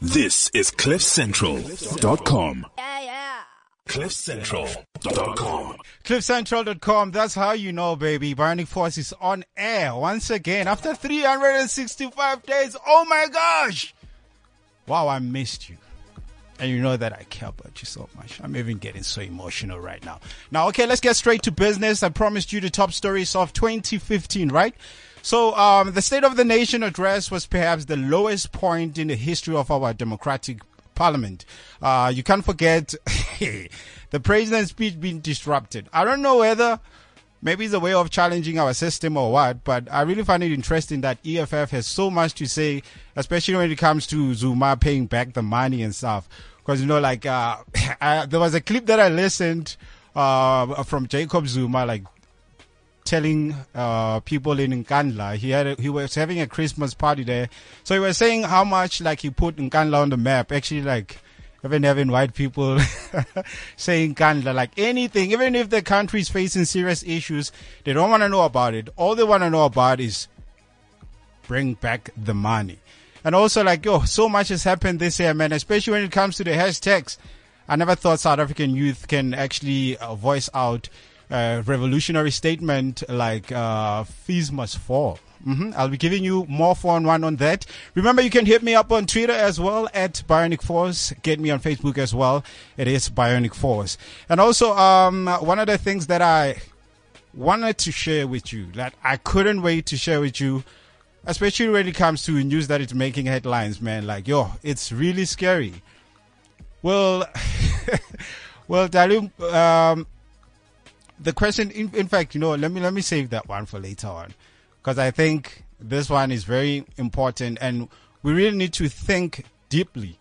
This is CliffCentral.com. Yeah, yeah. CliffCentral.com. CliffCentral.com. That's how you know, baby. Bionic Force is on air once again after 365 days. Oh my gosh! Wow, I missed you. And you know that I care about you so much. I'm even getting so emotional right now. Now, okay, let's get straight to business. I promised you the top stories of 2015, right? So, um, the State of the Nation address was perhaps the lowest point in the history of our democratic parliament. Uh, you can't forget the president's speech being disrupted. I don't know whether maybe it's a way of challenging our system or what, but I really find it interesting that EFF has so much to say, especially when it comes to Zuma paying back the money and stuff. Because, you know, like, uh, I, there was a clip that I listened, uh, from Jacob Zuma, like, telling uh, people in Nkandla he had a, he was having a Christmas party there. So he was saying how much like he put Nkandla on the map. Actually, like even having white people saying Nkandla like anything, even if the country is facing serious issues, they don't want to know about it. All they want to know about is bring back the money. And also like yo, so much has happened this year, man. Especially when it comes to the hashtags. I never thought South African youth can actually uh, voice out revolutionary statement like uh, fees must fall. hmm I'll be giving you more for one on that. Remember, you can hit me up on Twitter as well at Bionic Force. Get me on Facebook as well. It is Bionic Force. And also, um, one of the things that I wanted to share with you that I couldn't wait to share with you, especially when it comes to news that is making headlines, man. Like, yo, it's really scary. Well, well, Dalim, um, the question, in, in fact, you know, let me let me save that one for later on, because I think this one is very important, and we really need to think deeply,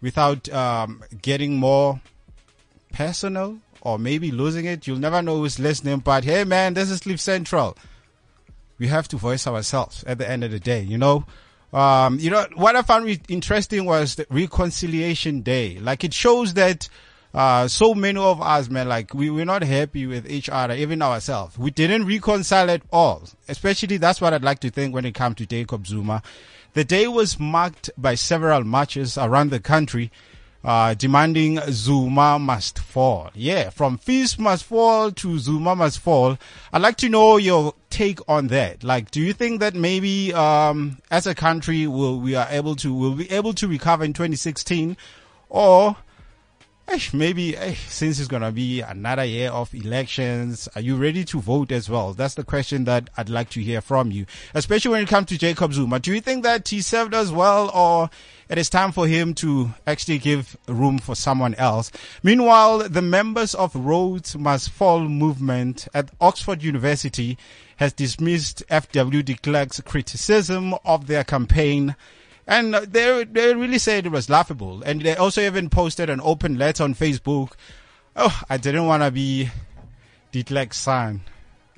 without um, getting more personal or maybe losing it. You'll never know who's listening, but hey, man, this is Cliff Central. We have to voice ourselves at the end of the day, you know. Um, you know what I found re- interesting was the Reconciliation Day. Like it shows that uh, so many of us, man, like we, we're not happy with each other, even ourselves. We didn't reconcile at all. Especially that's what I'd like to think when it comes to Jacob Zuma. The day was marked by several marches around the country, uh, demanding Zuma must fall. Yeah, from fees must fall to Zuma must fall. I'd like to know your take on that. Like, do you think that maybe, um, as a country, will, we are able to, will be able to recover in 2016 or, maybe since it's gonna be another year of elections, are you ready to vote as well? That's the question that I'd like to hear from you, especially when it comes to Jacob Zuma. Do you think that he served us well, or it is time for him to actually give room for someone else? Meanwhile, the members of Rhodes Must Fall movement at Oxford University has dismissed FW de Klerk's criticism of their campaign and they they really said it was laughable. And they also even posted an open letter on Facebook. Oh, I didn't want to be de Klerk's son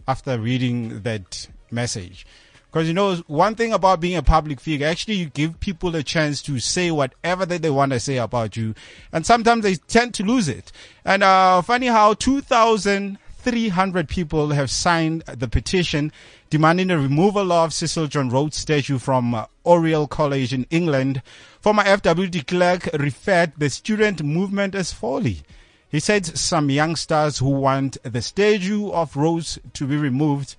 after reading that message. Because you know, one thing about being a public figure, actually you give people a chance to say whatever that they want to say about you. And sometimes they tend to lose it. And, uh, funny how 2,300 people have signed the petition demanding the removal of Cecil John Rhodes statue from uh, Oriel College in England. Former FW de Klerk referred the student movement as folly. He said some youngsters who want the statue of Rhodes to be removed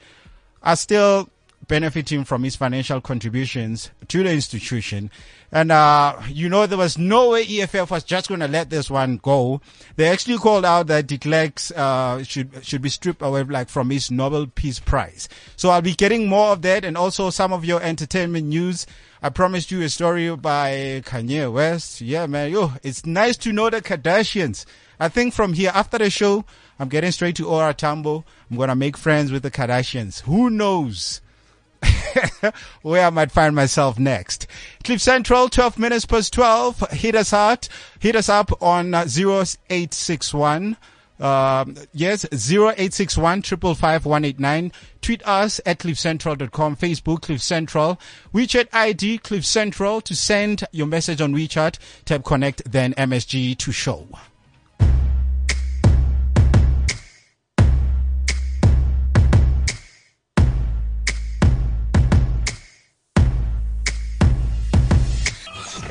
are still benefiting from his financial contributions to the institution. And, uh, you know, there was no way EFF was just going to let this one go. They actually called out that de Klerk's, uh, should, should be stripped away, like, from his Nobel Peace Prize. So I'll be getting more of that and also some of your entertainment news. I promised you a story by Kanye West. Yeah, man. Yo, it's nice to know the Kardashians. I think from here, after the show, I'm getting straight to OR Tambo. I'm going to make friends with the Kardashians. Who knows? where I might find myself next. Cliff Central, 12 minutes past 12. Hit us out. Hit us up on uh, 0861. Um, yes, 0861 555 Tweet us at cliffcentral.com, Facebook, Cliff Central, WeChat ID, Cliff Central to send your message on WeChat. Tap connect, then MSG to show.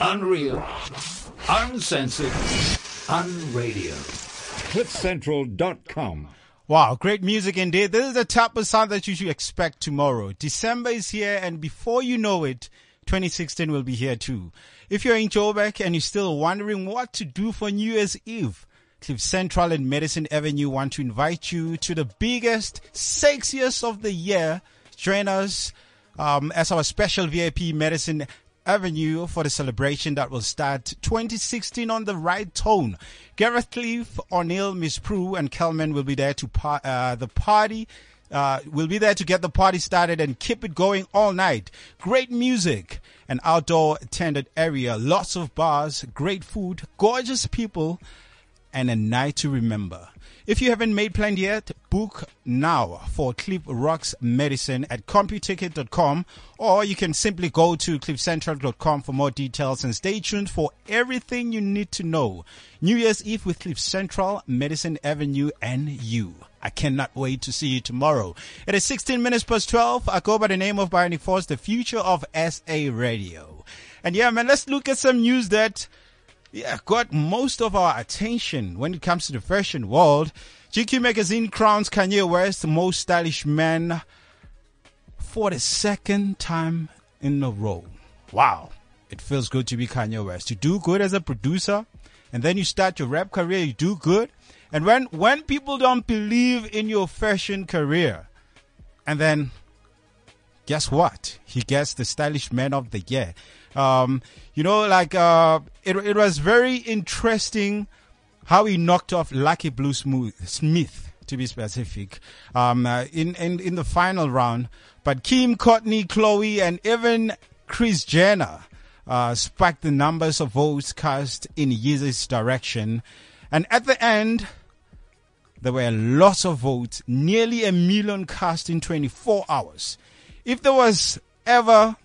Unreal. Uncensored. Unradio. CliffCentral.com. Wow, great music indeed. This is the type of sound that you should expect tomorrow. December is here and before you know it, 2016 will be here too. If you're in Joburg and you're still wondering what to do for New Year's Eve, Cliff Central and Madison Avenue want to invite you to the biggest, sexiest of the year. Join us um, as our special VIP Madison Avenue for the celebration that will start 2016 on the right tone. Gareth Cliff, O'Neill, Miss Prue, and Kelman will be there to par- uh, the party. Uh, will be there to get the party started and keep it going all night. Great music, an outdoor attended area, lots of bars, great food, gorgeous people, and a night to remember. If you haven't made plans yet, book now for Cliff Rocks Madison at CompuTicket.com or you can simply go to CliffCentral.com for more details and stay tuned for everything you need to know. New Year's Eve with Cliff Central, Madison Avenue, and you. I cannot wait to see you tomorrow. It is 16 minutes past 12. I go by the name of Bionic Force, the future of SA Radio. And yeah, man, let's look at some news that yeah, got most of our attention when it comes to the fashion world. GQ magazine crowns Kanye West the most stylish man for the second time in a row. Wow. It feels good to be Kanye West. You do good as a producer and then you start your rap career, you do good. And when, when people don't believe in your fashion career and then guess what? He gets the stylish man of the year. Um, you know, like, uh, it, it was very interesting how he knocked off Lucky Blue Smith, to be specific, um, uh, in, in, in the final round. But Kim, Kourtney, Khloe, and even Kris Jenner, uh, spiked the numbers of votes cast in Yeezy's direction. And at the end, there were lots of votes, nearly a million cast in 24 hours. If there was ever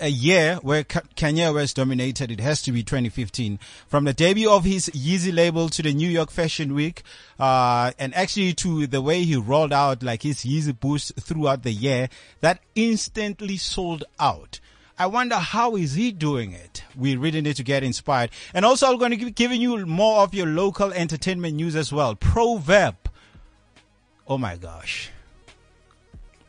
a year where Kanye West dominated, it has to be 2015. From the debut of his Yeezy label to the New York Fashion Week, uh, and actually to the way he rolled out like his Yeezy boost throughout the year, that instantly sold out. I wonder how is he doing it? We really need to get inspired. And also I'm going to be giving you more of your local entertainment news as well. Proverb. Oh my gosh.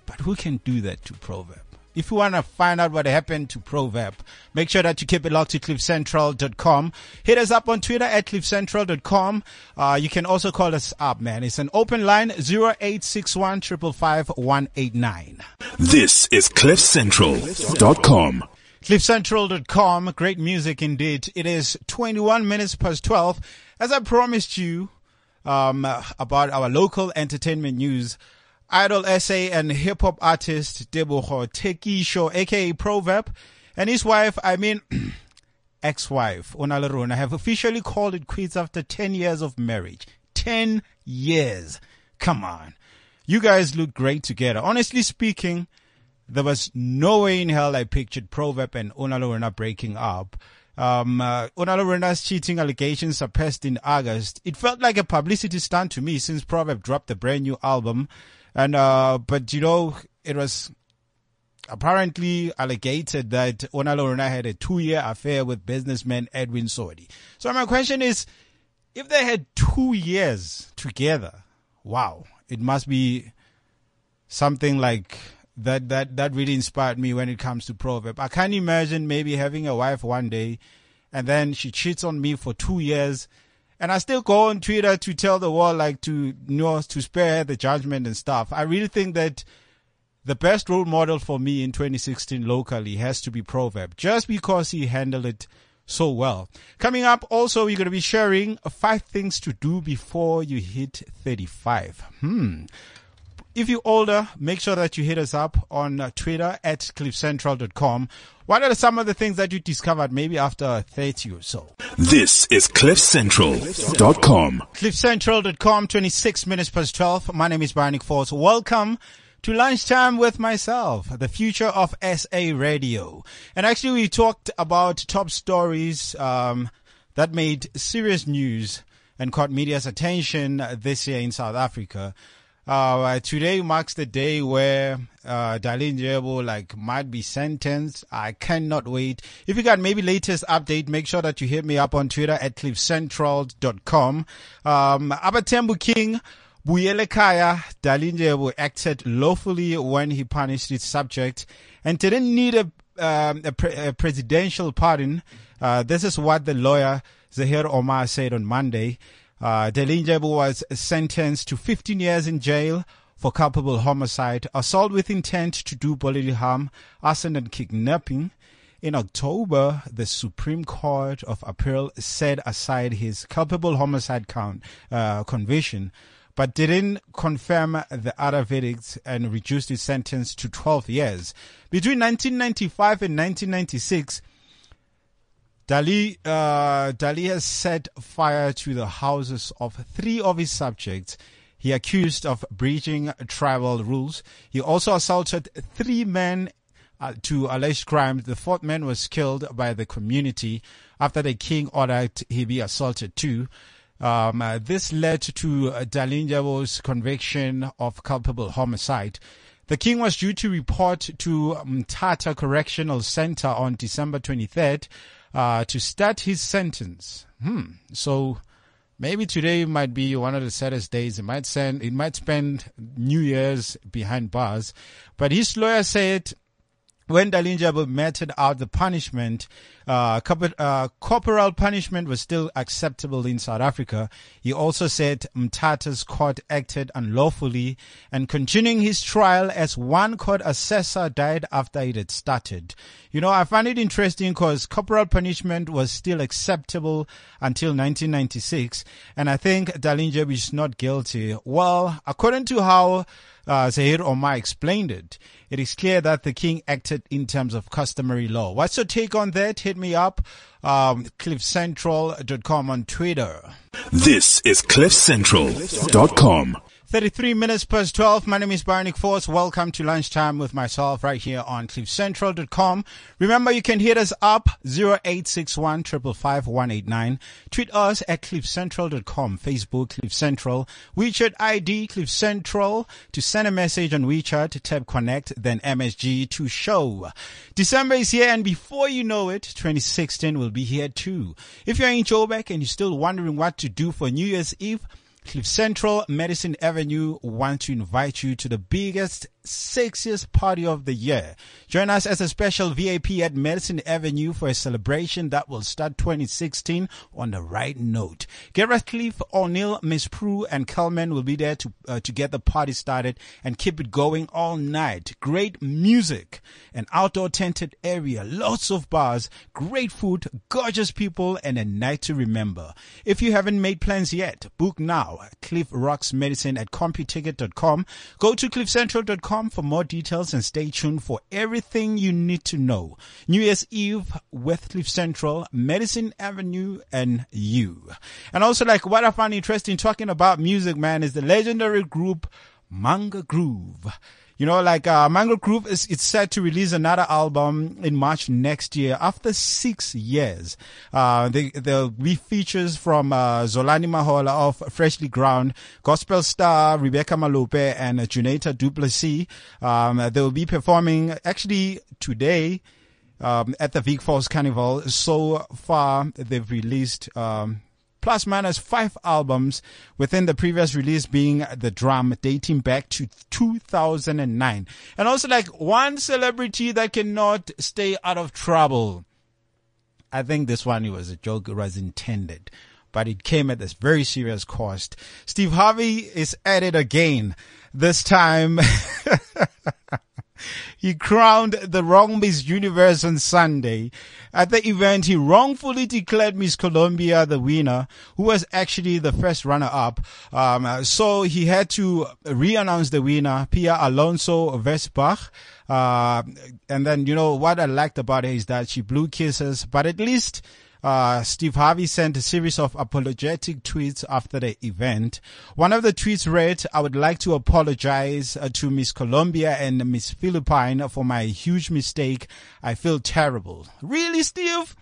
But who can do that to Proverb? If you want to find out what happened to Proverb, make sure that you keep it locked to cliffcentral.com. Hit us up on Twitter at cliffcentral.com. Uh, you can also call us up, man. It's an open line 0861 189. This is cliffcentral.com. Cliffcentral.com. Great music indeed. It is 21 minutes past 12. As I promised you, um, about our local entertainment news, Idol SA and hip hop artist Tebogo Thekisho, aka Proverb, and his wife, I mean, ex-wife, Onalerona, have officially called it quits after 10 years of marriage. 10 years. Come on. You guys look great together. Honestly speaking, there was no way in hell I pictured Proverb and Onalerona breaking up. Um, uh, cheating allegations surfaced in August. It felt like a publicity stunt to me since Proverb dropped the brand new album. And, uh, but you know, it was apparently allegated that Onalerona had a two year affair with businessman Edwin Sodi. So my question is, if they had two years together, wow, it must be something like that, that, that really inspired me when it comes to Proverb. I can't imagine maybe having a wife one day and then she cheats on me for two years and I still go on Twitter to tell the world, like, to, you know, to spare the judgment and stuff. I really think that the best role model for me in 2016 locally has to be Proverb, just because he handled it so well. Coming up, also, we're going to be sharing five things to do before you hit 35. Hmm. If you're older, make sure that you hit us up on uh, Twitter at cliffcentral.com. What are some of the things that you discovered maybe after 30 or so? This is cliffcentral.com. Cliffcentral.com, 26 minutes past 12. My name is Bionic Force. Welcome to lunchtime with myself, the future of SA radio. And actually we talked about top stories, um, that made serious news and caught media's attention this year in South Africa. Uh, today marks the day where uh, Dalindyebo like might be sentenced. I cannot wait. If you got maybe latest update, make sure that you hit me up on Twitter at cliffcentral.com. Um, Abatembu King. Buyelekaya Dalindyebo acted lawfully when he punished his subject and didn't need a, um, a, pre- a presidential pardon. Uh, this is what the lawyer Zehir Omar said on Monday. Uh, was sentenced to 15 years in jail for culpable homicide, assault with intent to do bodily harm, arson and kidnapping. In October, the Supreme Court of Appeal set aside his culpable homicide count, uh, conviction, but didn't confirm the other verdicts and reduced his sentence to 12 years. Between 1995 and 1996, Dali, uh, Dali has set fire to the houses of three of his subjects. He accused of breaching tribal rules. He also assaulted three men uh, to alleged crimes. The fourth man was killed by the community after the king ordered he be assaulted too. Um, uh, this led to uh, Dalindyebo's conviction of culpable homicide. The king was due to report to Mthatha Correctional Center on December 23rd uh, to start his sentence. Hmm. So maybe today might be one of the saddest days. It might send, it might spend New Year's behind bars. But his lawyer said when Dalindyebo meted out the punishment, uh, uh, corporal punishment was still acceptable in South Africa. He also said Mthatha's court acted unlawfully and continuing his trial as one court assessor died after it had started. You know, I find it interesting because corporal punishment was still acceptable until 1996. And I think Dalindyebo is not guilty. Well, according to how uh, Zehir Omar explained it, it is clear that the king acted in terms of customary law. What's your take on that? Hit me up. Um, cliffcentral.com on Twitter. This is cliffcentral.com. 33 minutes past 12. My name is Bionic Force. Welcome to lunchtime with myself right here on cliffcentral.com. Remember, you can hit us up 0861 189 Tweet us at cliffcentral.com. Facebook, Cliff Central. WeChat ID, Cliff Central. To send a message on WeChat, tap connect, then MSG to show. December is here and before you know it, 2016 will be here too. If you're in Joburg and you're still wondering what to do for New Year's Eve, Cliff Central Madison Avenue want to invite you to the biggest, sexiest party of the year. Join us as a special VIP at Madison Avenue for a celebration that will start 2016 on the right note. Gareth Cliff, O'Neill, Miss Prue, and Kelman will be there to, uh, to get the party started and keep it going all night. Great music, an outdoor tented area, lots of bars, great food, gorgeous people, and a night to remember. If you haven't made plans yet, book now. Cliff Rocks Madison at CompuTicket.com. Go to CliffCentral.com for more details and stay tuned for everything you need to know. New Year's Eve with Cliff Central, Madison Avenue, and you. And also, like what I find interesting talking about music, man, is the legendary group Mango Groove. You know, like uh, Mango Groove is it's set to release another album in March next year after six years. Uh, they, there'll be features from uh, Zolani Mahola of Freshlyground, gospel star Rebecca Malope, and Juneta Duplessis. Um, they will be performing actually today. Um, at the Vic Falls Carnival. So far, they've released um, plus minus five albums within the previous release being the drum dating back to 2009 and also like one celebrity that cannot stay out of trouble. I think this one was a joke it was intended but it came at this very serious cost. Steve harvey is at it again this time he crowned the wrong Miss Universe on Sunday. At the event, he wrongfully declared Miss Colombia the winner, who was actually the first runner-up. Um, so he had to re-announce the winner, Pia Alonzo Wurtzbach. Uh, and then, you know, what I liked about it is that she blew kisses, but at least uh, Steve Harvey sent a series of apologetic tweets after the event. One of the tweets read, I would like to apologize uh, to Miss Colombia and Miss Philippine for my huge mistake. I feel terrible. Really, Steve?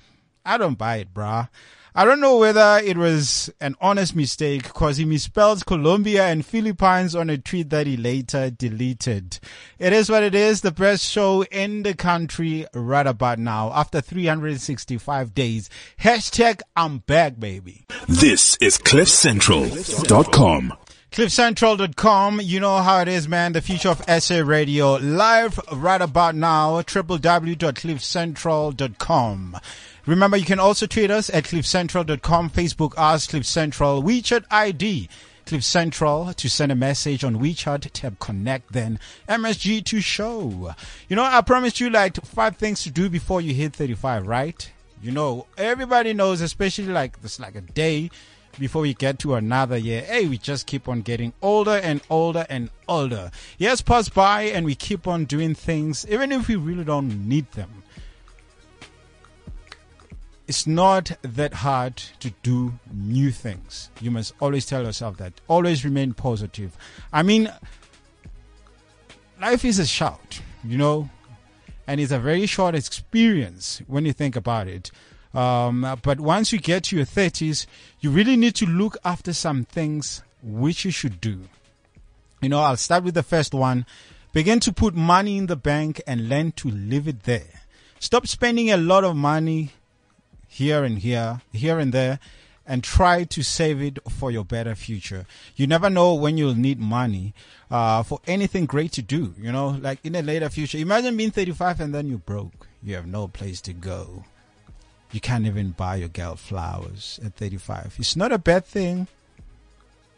I don't buy it, brah. I don't know whether it was an honest mistake because he misspelled Colombia and Philippines on a tweet that he later deleted. It is what it is. The best show in the country right about now after 365 days. Hashtag I'm back, baby. This is CliffCentral.com. CliffCentral.com, you know how it is, man. The future of SA Radio live right about now. www.cliffcentral.com. Remember, you can also tweet us at cliffcentral.com, Facebook us, Cliff Central, WeChat ID, Cliff Central to send a message on WeChat, tab connect, then MSG to show. You know, I promised you like five things to do before you hit 35, right? You know, everybody knows, especially like this, like a day before we get to another year. Hey, we just keep on getting older and older and older. Years pass by and we keep on doing things, even if we really don't need them it's not that hard to do new things. You must always tell yourself that. Always remain positive. I mean, life is a shout, you know, and it's a very short experience when you think about it. Um, but once you get to your 30s, you really need to look after some things which you should do. You know, I'll start with the first one. Begin to put money in the bank and learn to leave it there. Stop spending a lot of money here and here, here and there, and try to save it for your better future. You never know when you'll need money uh, for anything great to do. You know, like in a later future. Imagine being 35 and then you're broke. You have no place to go. You can't even buy your girl flowers at 35. It's not a bad thing.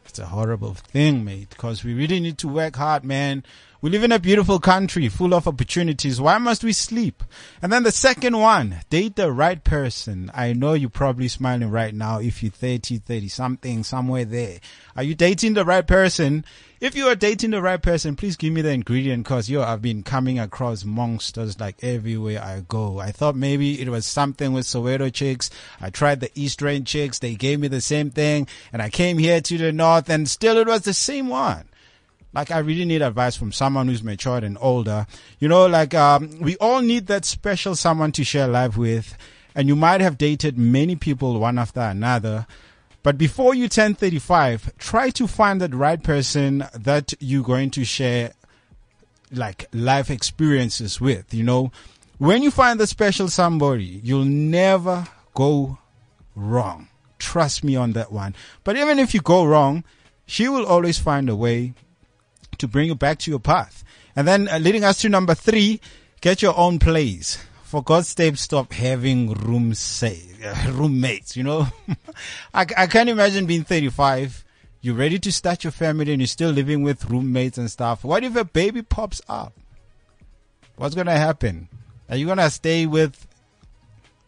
It's a horrible thing, mate, because we really need to work hard, man. We live in a beautiful country full of opportunities. Why must we sleep? And then the second one, date the right person. I know you're probably smiling right now if you're 30, 30 something, somewhere there. Are you dating the right person? If you are dating the right person, please give me the ingredient because yo, I've been coming across monsters like everywhere I go. I thought maybe it was something with Soweto chicks. I tried the Eastern chicks. They gave me the same thing and I came here to the north and still it was the same one like I really need advice from someone who's matured and older. You know, like um, we all need that special someone to share life with, and you might have dated many people one after another. But before you turn 35, try to find that right person that you're going to share like life experiences with, you know. When you find the special somebody, you'll never go wrong. Trust me on that one. But even if you go wrong, she will always find a way to bring you back to your path. And then uh, leading us to number three, get your own place. For God's sake, stop having room say, uh, roommates, you know. I, I can't imagine being 35. You're ready to start your family and you're still living with roommates and stuff. What if a baby pops up? What's going to happen? Are you going to stay with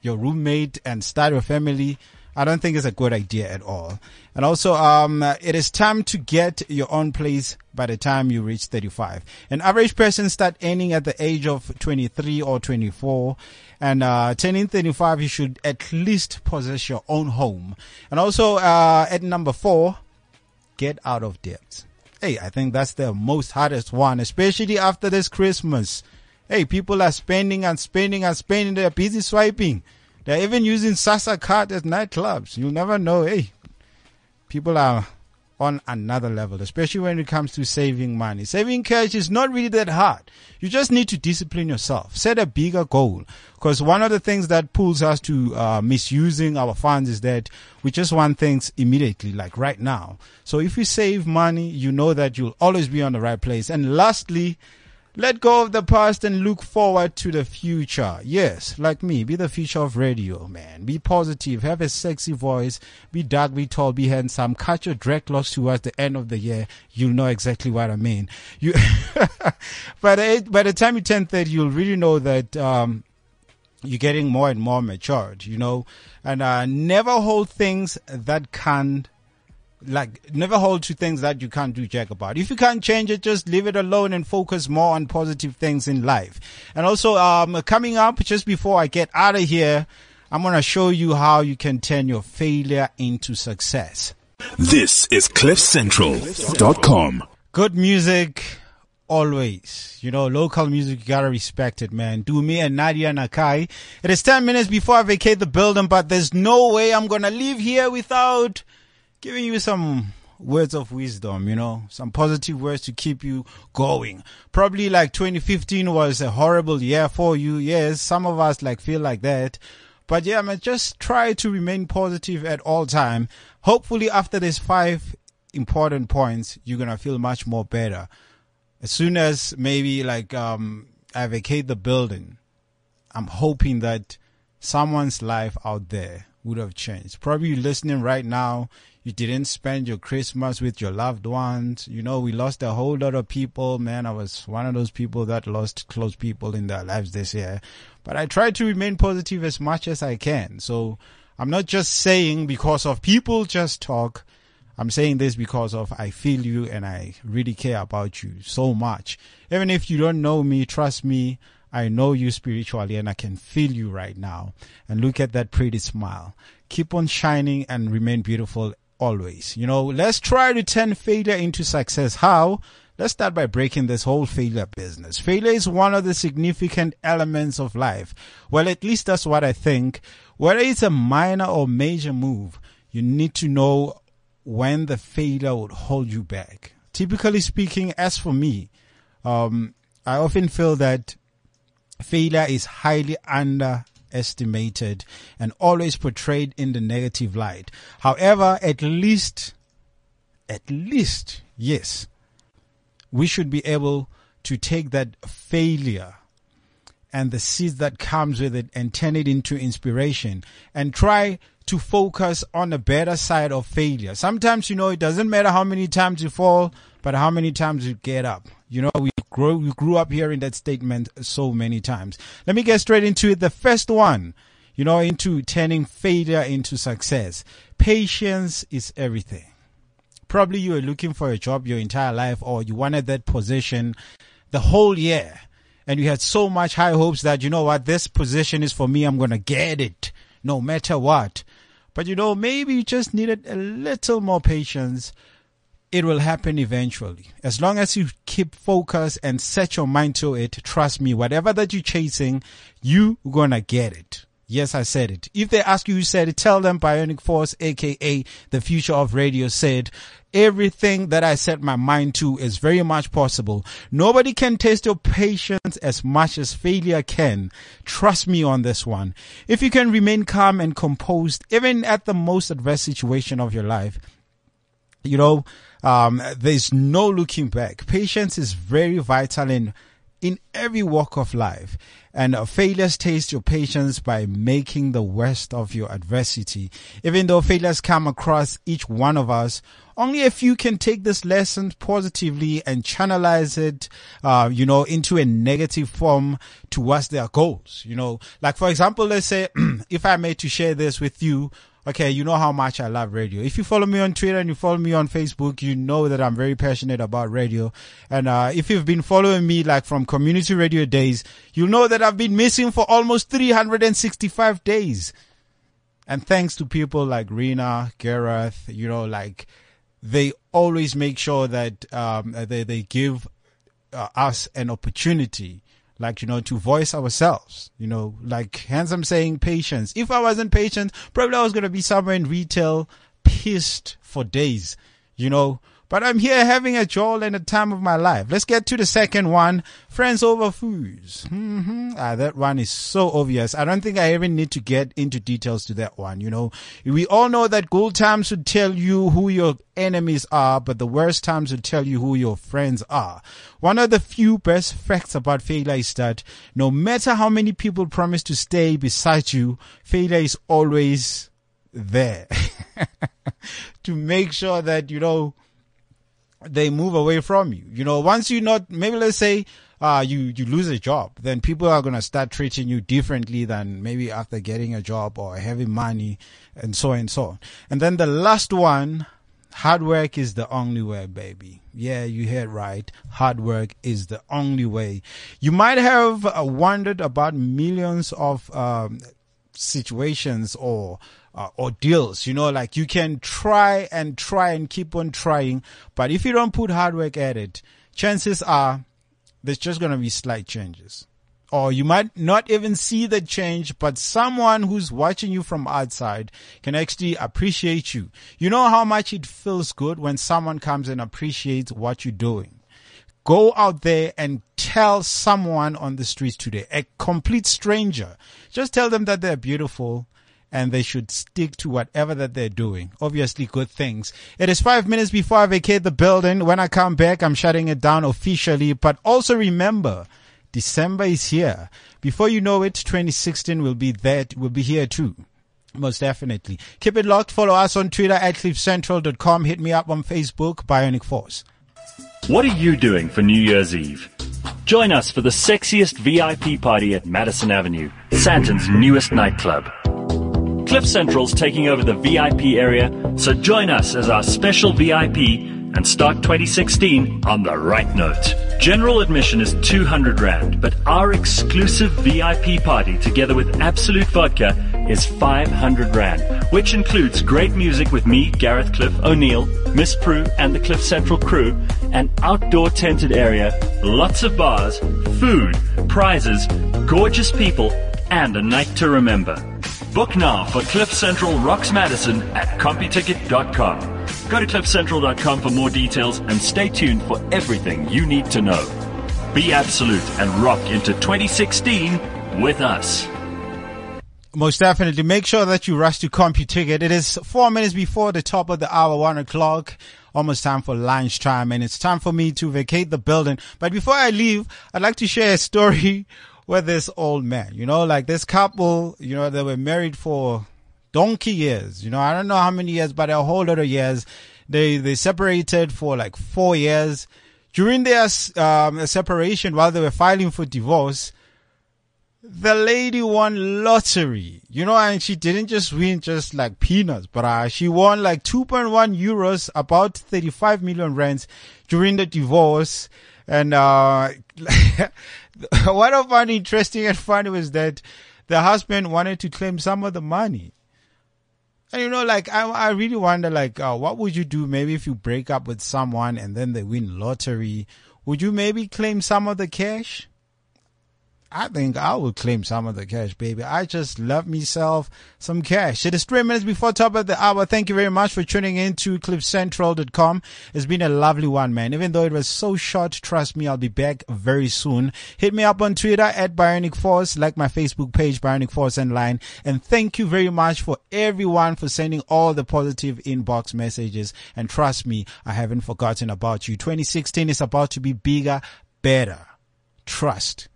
your roommate and start your family? I don't think it's a good idea at all. And also, um, it is time to get your own place by the time you reach 35. An average person start earning at the age of 23 or 24. And, uh, turning 35, you should at least possess your own home. And also, uh, at number four, get out of debt. Hey, I think that's the most hardest one, especially after this Christmas. Hey, people are spending and spending and spending. They're busy swiping. They're even using SASSA card at nightclubs. You'll never know. Hey, people are on another level, especially when it comes to saving money. Saving cash is not really that hard. You just need to discipline yourself. Set a bigger goal. Because one of the things that pulls us to uh, misusing our funds is that we just want things immediately, like right now. So if you save money, you know that you'll always be on the right place. And lastly, let go of the past and look forward to the future. Yes, like me, be the future of radio, man. Be positive, have a sexy voice, be dark, be tall, be handsome. Cut your loss towards the end of the year. You'll know exactly what I mean. You, by the by the time you turn 30, you'll really know that, um, you're getting more and more matured, you know, and, uh, never hold things that can't like never hold to things that you can't do jack about. If you can't change it, just leave it alone and focus more on positive things in life. And also, um, coming up just before I get out of here, I'm going to show you how you can turn your failure into success. This is CliffCentral.com. Good music always. You know, local music, you gotta respect it, man. Do me and Nadia Nakai. It is 10 minutes before I vacate the building, but there's no way I'm gonna leave here without giving you some words of wisdom, you know, some positive words to keep you going. Probably like 2015 was a horrible year for you. Yes, some of us like feel like that. But yeah, man, just try to remain positive at all time. Hopefully after these five important points, you're going to feel much more better. As soon as maybe like, um, I vacate the building, I'm hoping that someone's life out there would have changed. Probably listening right now, you didn't spend your Christmas with your loved ones. You know, we lost a whole lot of people, man. I was one of those people that lost close people in their lives this year, but I try to remain positive as much as I can. So I'm not just saying because of people just talk. I'm saying this because of I feel you and I really care about you so much. Even if you don't know me, trust me, I know you spiritually and I can feel you right now. And look at that pretty smile. Keep on shining and remain beautiful always. You know, let's try to turn failure into success. How? Let's start by breaking this whole failure business. Failure is one of the significant elements of life. Well, at least that's what I think. Whether it's a minor or major move, you need to know when the failure would hold you back. Typically speaking, as for me, um, I often feel that failure is highly underestimated and always portrayed in the negative light. However, at least, at least, yes, we should be able to take that failure and the seeds that comes with it and turn it into inspiration and try to focus on the better side of failure. Sometimes, you know, it doesn't matter how many times you fall, but how many times you get up. You know, we grow, we grew up hearing that statement so many times. Let me get straight into it. The first one, you know, into turning failure into success. Patience is everything. Probably you were looking for a job your entire life or you wanted that position the whole year and you had so much high hopes that, you know what, this position is for me. I'm going to get it no matter what. But you know, maybe you just needed a little more patience. It will happen eventually. As long as you keep focus and set your mind to it, trust me, whatever that you're chasing, you gonna get it. Yes, I said it. If they ask you who said it, tell them Bionic Force, aka the future of radio said, everything that I set my mind to is very much possible. Nobody can test your patience as much as failure can. Trust me on this one. If you can remain calm and composed, even at the most adverse situation of your life, you know, um, there's no looking back. Patience is very vital in in every walk of life. And uh, failures test your patience by making the worst of your adversity. Even though failures come across each one of us, only a few can take this lesson positively and channelize it, uh, you know, into a negative form towards their goals. You know, like for example, let's say if I made to share this with you, Okay, you know how much I love radio. If you follow me on Twitter and you follow me on Facebook, you know that I'm very passionate about radio. And uh, if you've been following me like from community radio days, you'll know that I've been missing for almost 365 days. And thanks to people like Rena, Gareth, you know, like they always make sure that um, they they give uh, us an opportunity like, you know, to voice ourselves, you know, like handsome saying patience. If I wasn't patient, probably I was going to be somewhere in retail pissed for days, you know, but I'm here having a jolt and a time of my life. Let's get to the second one. Friends over foods. Mm-hmm. Ah, that one is so obvious. I don't think I even need to get into details to that one. You know, we all know that good times would tell you who your enemies are, but the worst times would tell you who your friends are. One of the few best facts about failure is that no matter how many people promise to stay beside you, failure is always there to make sure that, you know, they move away from you. You know, once you not, maybe let's say, uh, you, you lose a job, then people are going to start treating you differently than maybe after getting a job or having money and so and so on. And then the last one, hard work is the only way, baby. Yeah, you heard right. Hard work is the only way. You might have uh, wondered about millions of, um, situations or uh, ordeals. You know, like you can try and try and keep on trying, but if you don't put hard work at it, chances are there's just going to be slight changes. Or you might not even see the change, but someone who's watching you from outside can actually appreciate you. You know how much it feels good when someone comes and appreciates what you're doing. Go out there and tell someone on the streets today, a complete stranger, just tell them that they're beautiful and they should stick to whatever that they're doing. Obviously good things. It is five minutes before I vacate the building. When I come back, I'm shutting it down officially, but also remember, December is here. Before you know it, 2016 will be there, will be here too. Most definitely. Keep it locked. Follow us on Twitter at cliffcentral.com. Hit me up on Facebook, Bionic Force. What are you doing for New Year's Eve? Join us for the sexiest VIP party at Madison Avenue, Sandton's newest nightclub. Cliff Central's taking over the VIP area, so join us as our special VIP and start 2016 on the right note. General admission is 200 Rand, but our exclusive VIP party together with Absolut Vodka is 500 Rand, which includes great music with me, Gareth Cliff O'Neill, Miss Prue, and the Cliff Central crew, an outdoor tented area, lots of bars, food, prizes, gorgeous people, and a night to remember. Book now for Cliff Central Rocks Madison at CompuTicket.com. Go to CliffCentral.com for more details and stay tuned for everything you need to know. Be absolute and rock into 2016 with us. Most definitely. Make sure that you rush to CompuTicket. It is four minutes before the top of the hour, one o'clock. Almost time for lunchtime and it's time for me to vacate the building. But before I leave, I'd like to share a story with this old man. You know, like this couple, you know, they were married for donkey years. You know, I don't know how many years, but a whole lot of years. They, they separated for like four years. During their, um, separation while they were filing for divorce, the lady won lottery, you know, and she didn't just win just like peanuts, but uh, she won like 2.1 euros, about 35 million rands during the divorce. And, uh, what I found interesting and funny was that the husband wanted to claim some of the money. And you know, like, I, I really wonder, like, uh, what would you do maybe if you break up with someone and then they win lottery? Would you maybe claim some of the cash? I think I will claim some of the cash, baby. I just love myself some cash. It is three minutes before top of the hour. Thank you very much for tuning in to cliffcentral.com. It's been a lovely one, man. Even though it was so short, trust me, I'll be back very soon. Hit me up on Twitter at Bionic Force, like my Facebook page, Bionic Force and line. And thank you very much for everyone for sending all the positive inbox messages. And trust me, I haven't forgotten about you. 2016 is about to be bigger, better. Trust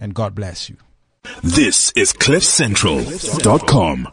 and God bless you. This is CliffCentral.com.